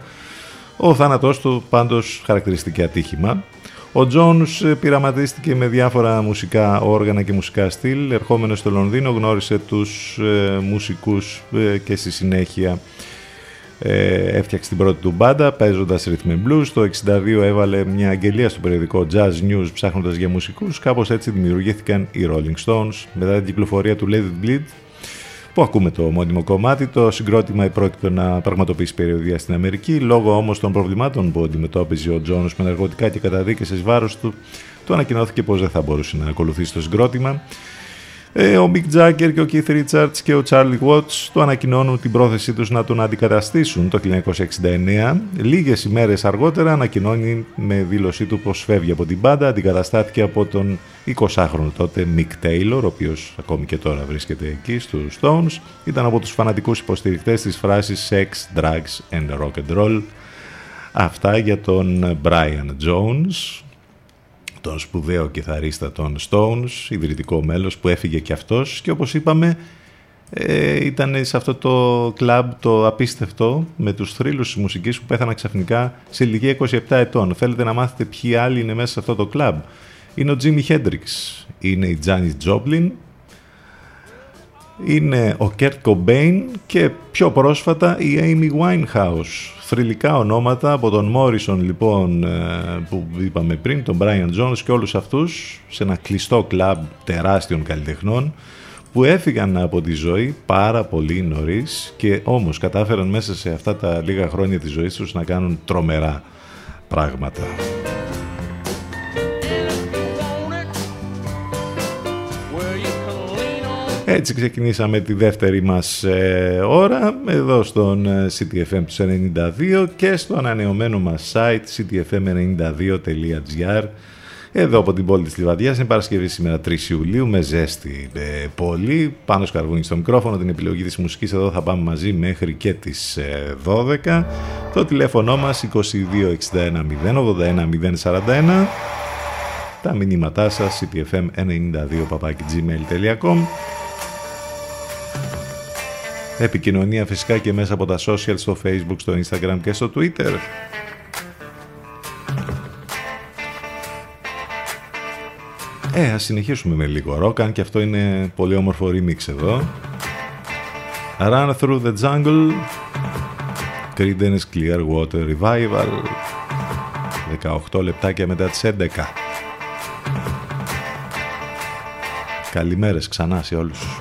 Ο θάνατός του πάντως χαρακτηριστική ατύχημα. Ο Τζόνς ε, πειραματίστηκε με διάφορα μουσικά όργανα και μουσικά στυλ. Ερχόμενος στο Λονδίνο γνώρισε τους ε, μουσικούς ε, και στη συνέχεια ε, έφτιαξε την πρώτη του μπάντα παίζοντας rhythm and blues. Το 62 έβαλε μια αγγελία στο περιοδικό Jazz News ψάχνοντας για μουσικούς. Κάπως έτσι δημιουργήθηκαν οι Rolling Stones. Μετά την κυκλοφορία του Let It Bleed που ακούμε το μόνιμο κομμάτι. Το συγκρότημα επρόκειτο να πραγματοποιήσει περιοδία στην Αμερική. Λόγω όμως των προβλημάτων που αντιμετώπιζε ο Τζόνος με ναρκωτικά και καταδίκες εις βάρος του, του ανακοινώθηκε πως δεν θα μπορούσε να ακολουθήσει το συγκρότημα. Ε, ο Mick Jagger και ο Keith Richards και ο Charlie Watts του ανακοινώνουν την πρόθεσή τους να τον αντικαταστήσουν το 1969. Λίγες ημέρες αργότερα ανακοινώνει με δήλωσή του πως φεύγει από την μπάντα, αντικαταστάθηκε από τον 20χρονο τότε Mick Taylor, ο οποίος ακόμη και τώρα βρίσκεται εκεί στους Stones. Ήταν από τους φανατικούς υποστηρικτές της φράσης Sex, Drugs and Rock and Roll. Αυτά για τον Brian Jones, τον σπουδαίο κιθαρίστα των Stones, ιδρυτικό μέλος που έφυγε και αυτός και όπως είπαμε ε, ήταν σε αυτό το κλαμπ το απίστευτο με τους θρύλους της μουσικής που πέθανα ξαφνικά σε ηλικία 27 ετών. Θέλετε να μάθετε ποιοι άλλοι είναι μέσα σε αυτό το κλαμπ; Είναι ο Jimi Hendrix, είναι η Janis Joplin, είναι ο Kurt Cobain και πιο πρόσφατα η Amy Winehouse. Θρηλυκά ονόματα από τον Morrison λοιπόν ε, που είπαμε πριν, τον Brian Jones και όλους αυτούς σε ένα κλειστό κλαμπ τεράστιων καλλιτεχνών που έφυγαν από τη ζωή πάρα πολύ νωρίς και όμως κατάφεραν μέσα σε αυτά τα λίγα χρόνια της ζωής τους να κάνουν τρομερά πράγματα. Έτσι ξεκινήσαμε τη δεύτερη μας ε, ώρα εδώ στον ε, CTFM τους 92 και στο ανανεωμένο μας site ctfm92.gr εδώ από την πόλη της Λιβαδιάς είναι Παρασκευή σήμερα 3 Ιουλίου με ζέστη ε, πολύ. Πάνω σκαρβούνι στο μικρόφωνο την επιλογή της μουσικής εδώ θα πάμε μαζί μέχρι και τις ε, 12 το τηλέφωνο μας 2261 081 041 τα μηνύματά σας ctfm92 gmail.com Επικοινωνία φυσικά και μέσα από τα social στο facebook, στο instagram και στο twitter. Ε, ας συνεχίσουμε με λίγο rock, αν και αυτό είναι πολύ όμορφο remix εδώ. Run Through the Jungle, Creedence Clearwater Revival, 18 λεπτάκια μετά τις 11. Καλημέρες ξανά σε όλους.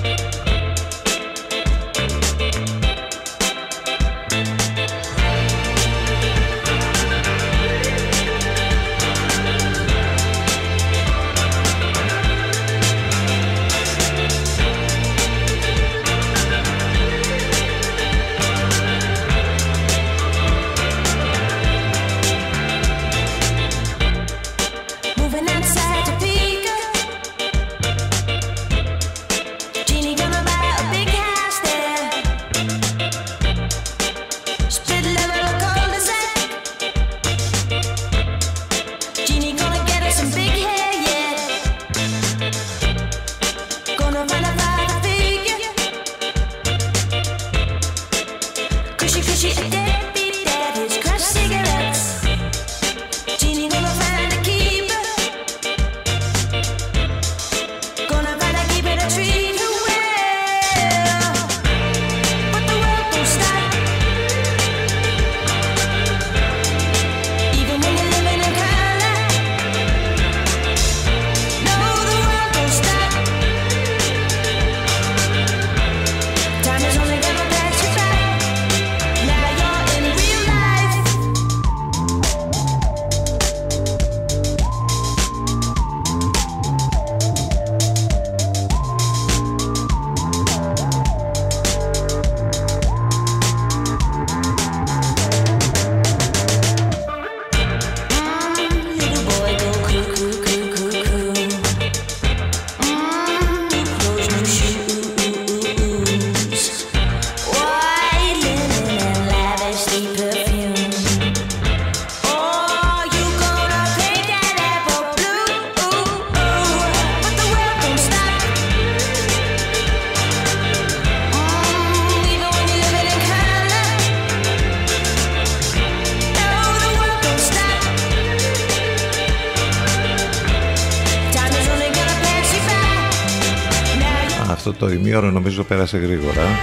μία ώρα νομίζω πέρασε γρήγορα.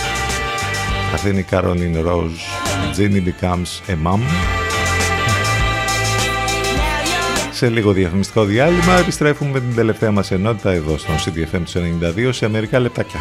Καθένει Caroline Rose, Jenny Becomes a Mom. Σε λίγο διαφημιστικό διάλειμμα επιστρέφουμε με την τελευταία μας ενότητα εδώ στον CDFM του 92 σε μερικά λεπτάκια.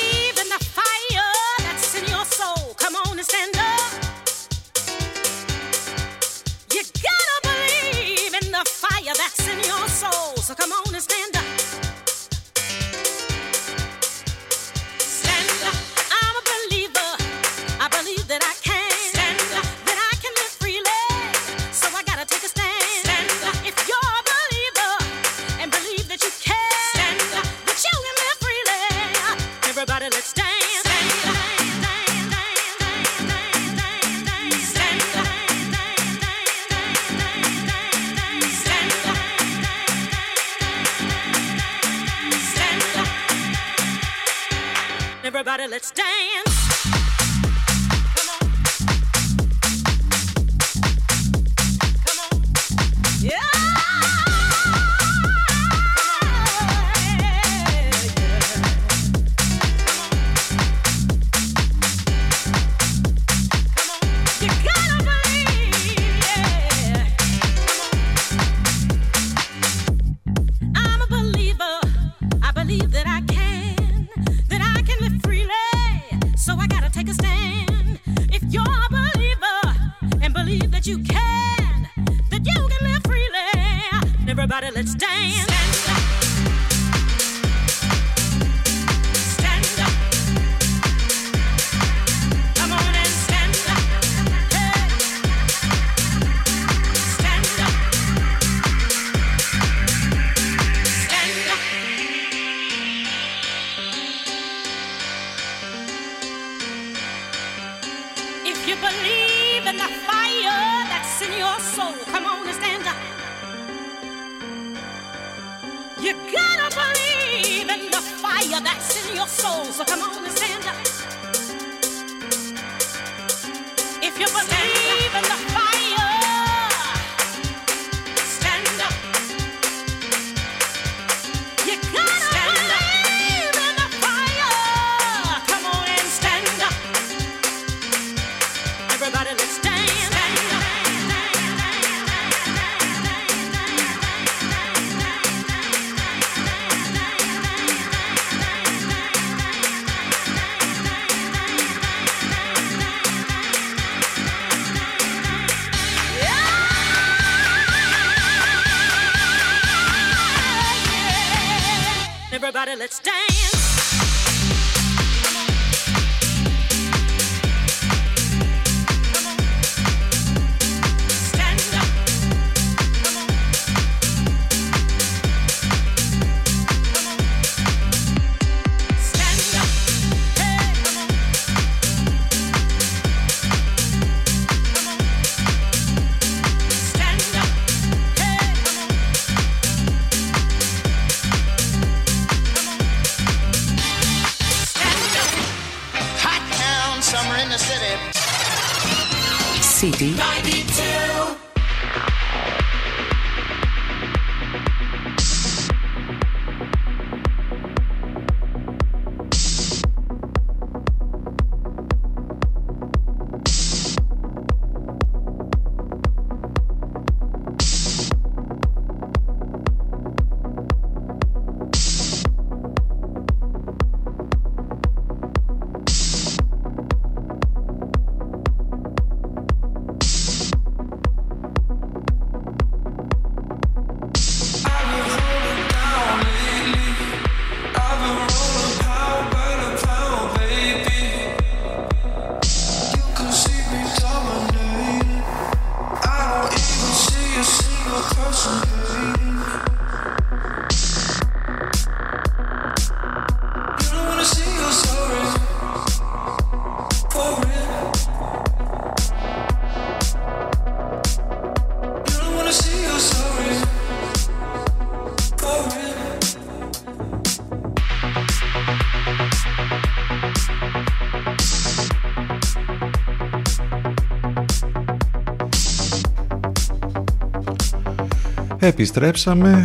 Επιστρέψαμε.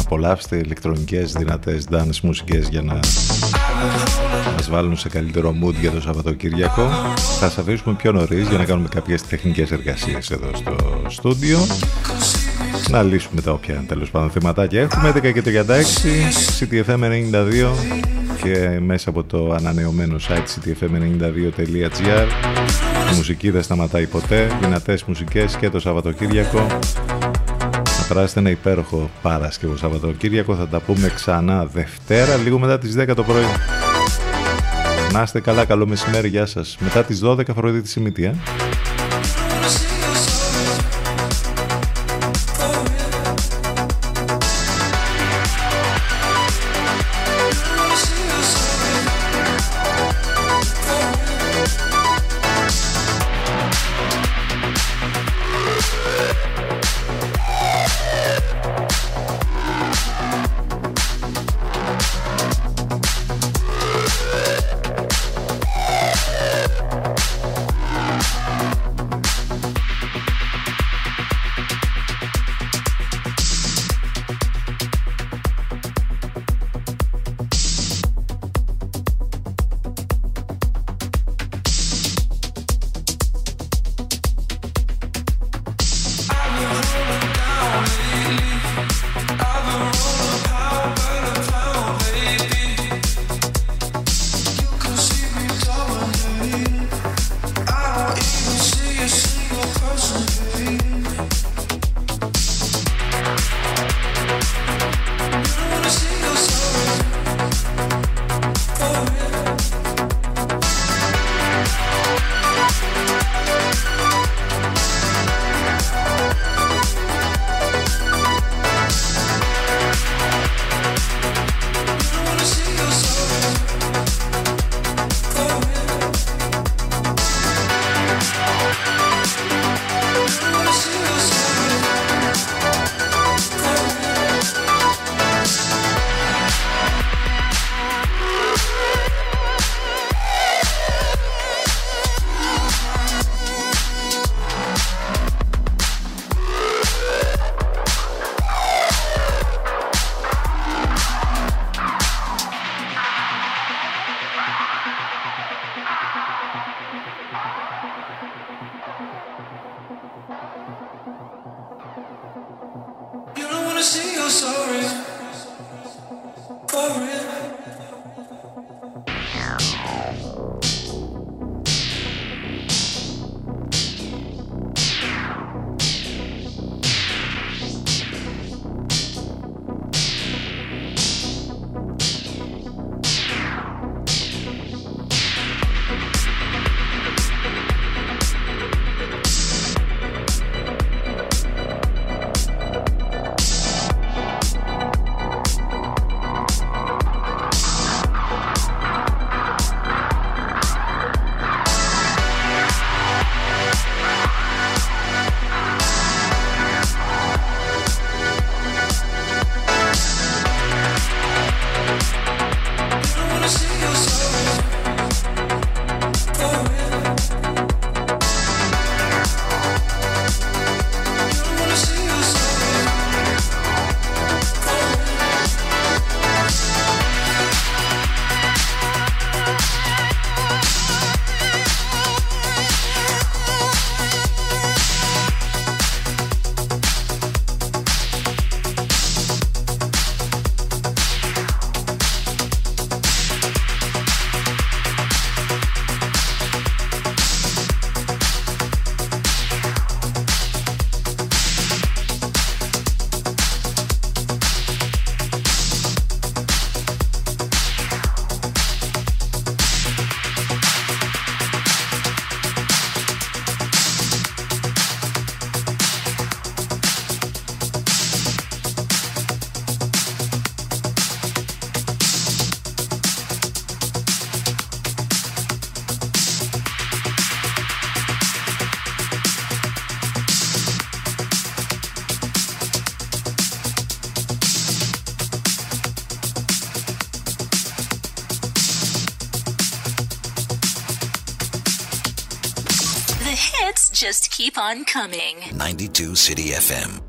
Απολαύστε ηλεκτρονικές δυνατές dance μουσικές για να μας βάλουν σε καλύτερο mood για το Σαββατοκύριακο. Θα σας αφήσουμε πιο νωρίς για να κάνουμε κάποιες τεχνικές εργασίες εδώ στο στούντιο. Να λύσουμε τα όποια τέλος πάντων θεματάκια έχουμε. 10 και 36, CTFM92 και μέσα από το ανανεωμένο site ctfm92.gr η μουσική δεν σταματάει ποτέ, δυνατές μουσικές και το Σαββατοκύριακο να περάσετε ένα υπέροχο Παρασκευό Σαββατοκύριακο. Θα τα πούμε ξανά Δευτέρα, λίγο μετά τις 10 το πρωί. Να είστε καλά, καλό μεσημέρι, γεια σας. Μετά τις 12 Αφροδίτη Σιμίτη, ε. On coming. 92 City FM.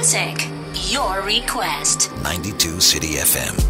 Music, your request. 92 City FM.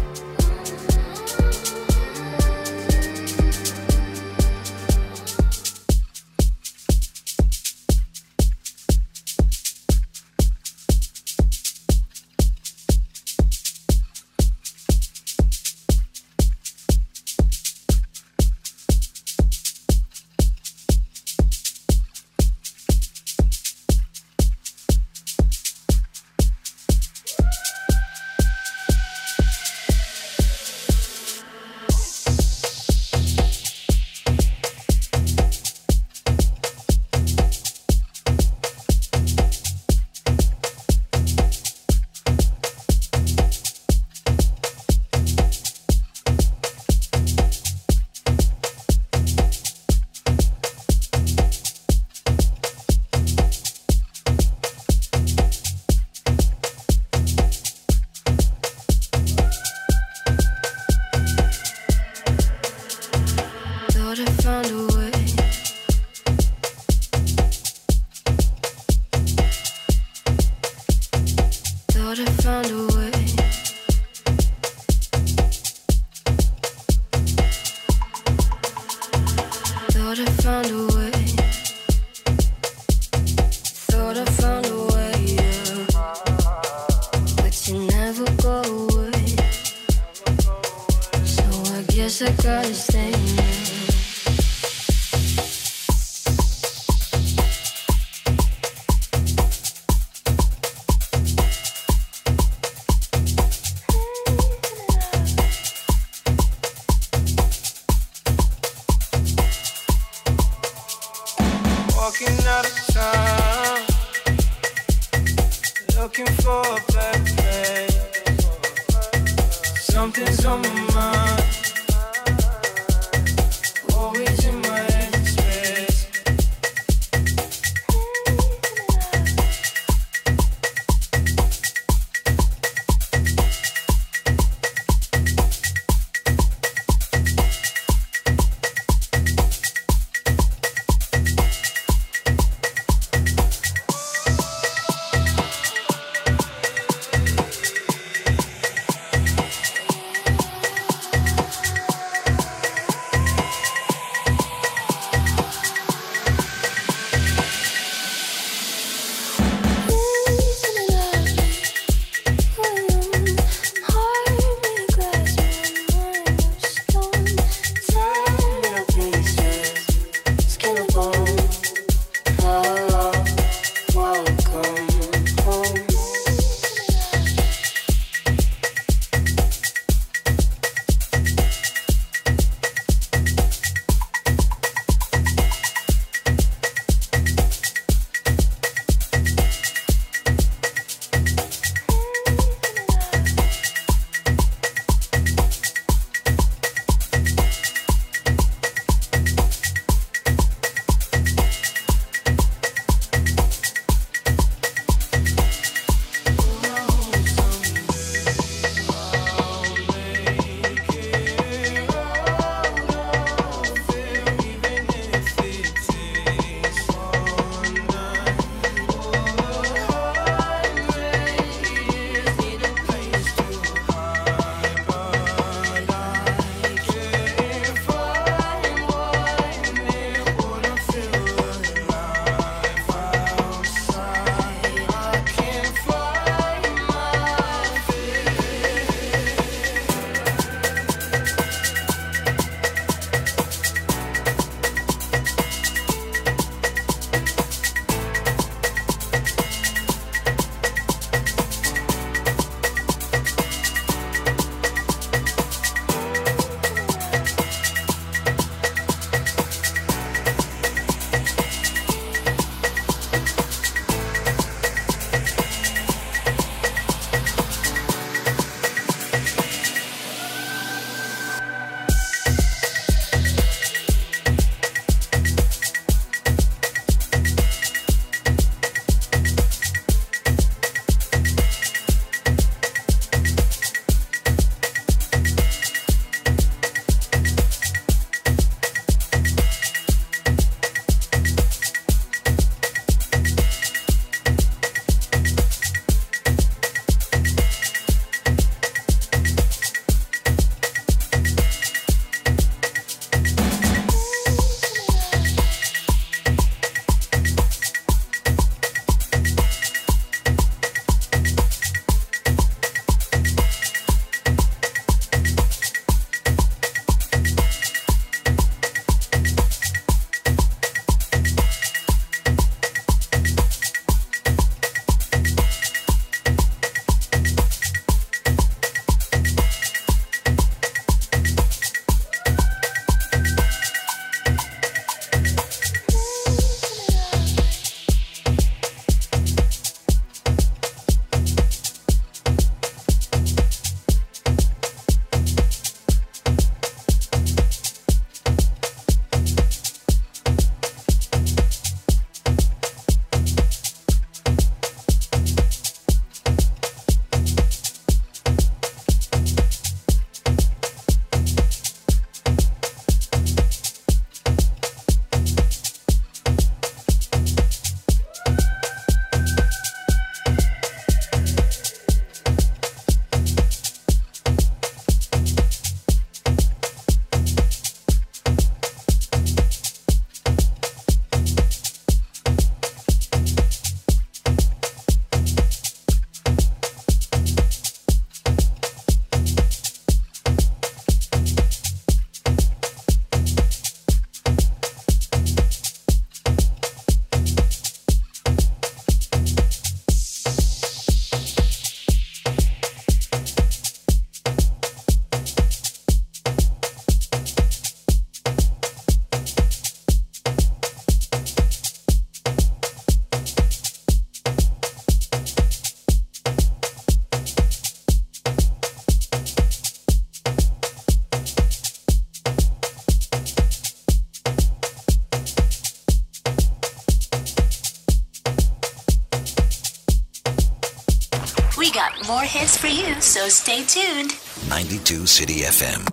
For you, so stay tuned. 92 City FM.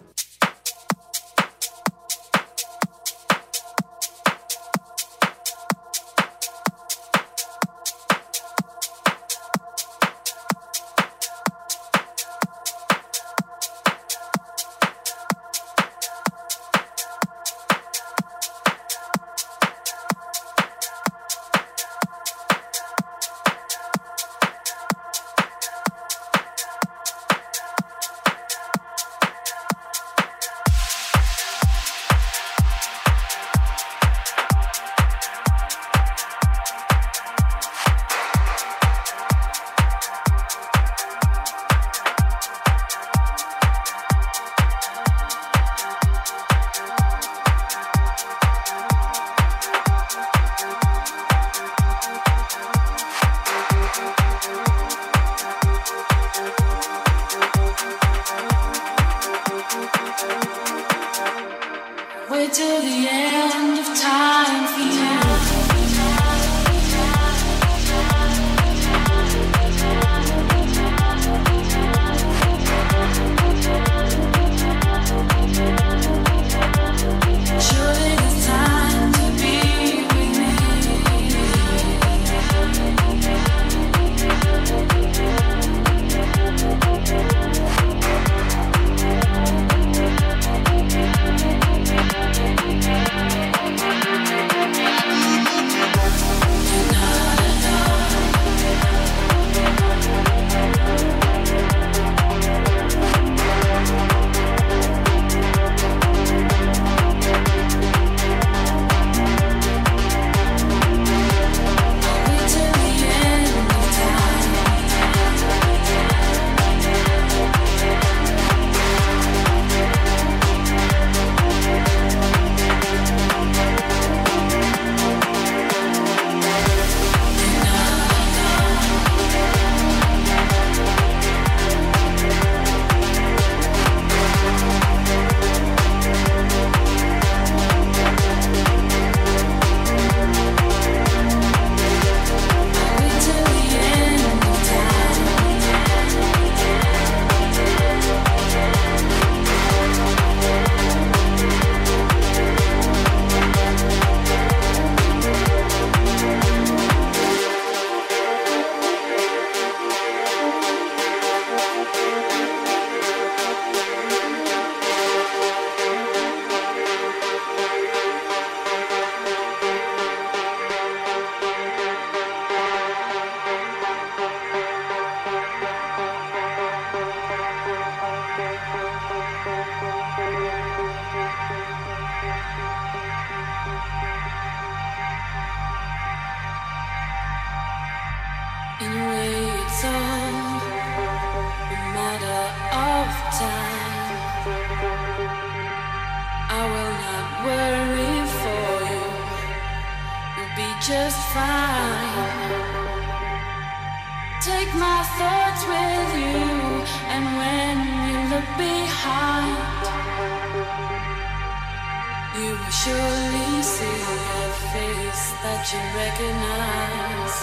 Surely see a face that you recognize.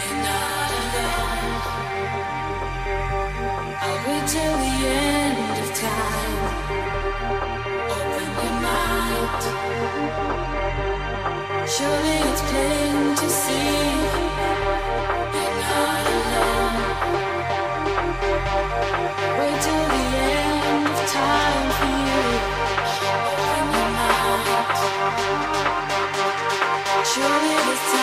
You're not alone. I'll wait till the end of time. Open your mind. Surely Surely this time.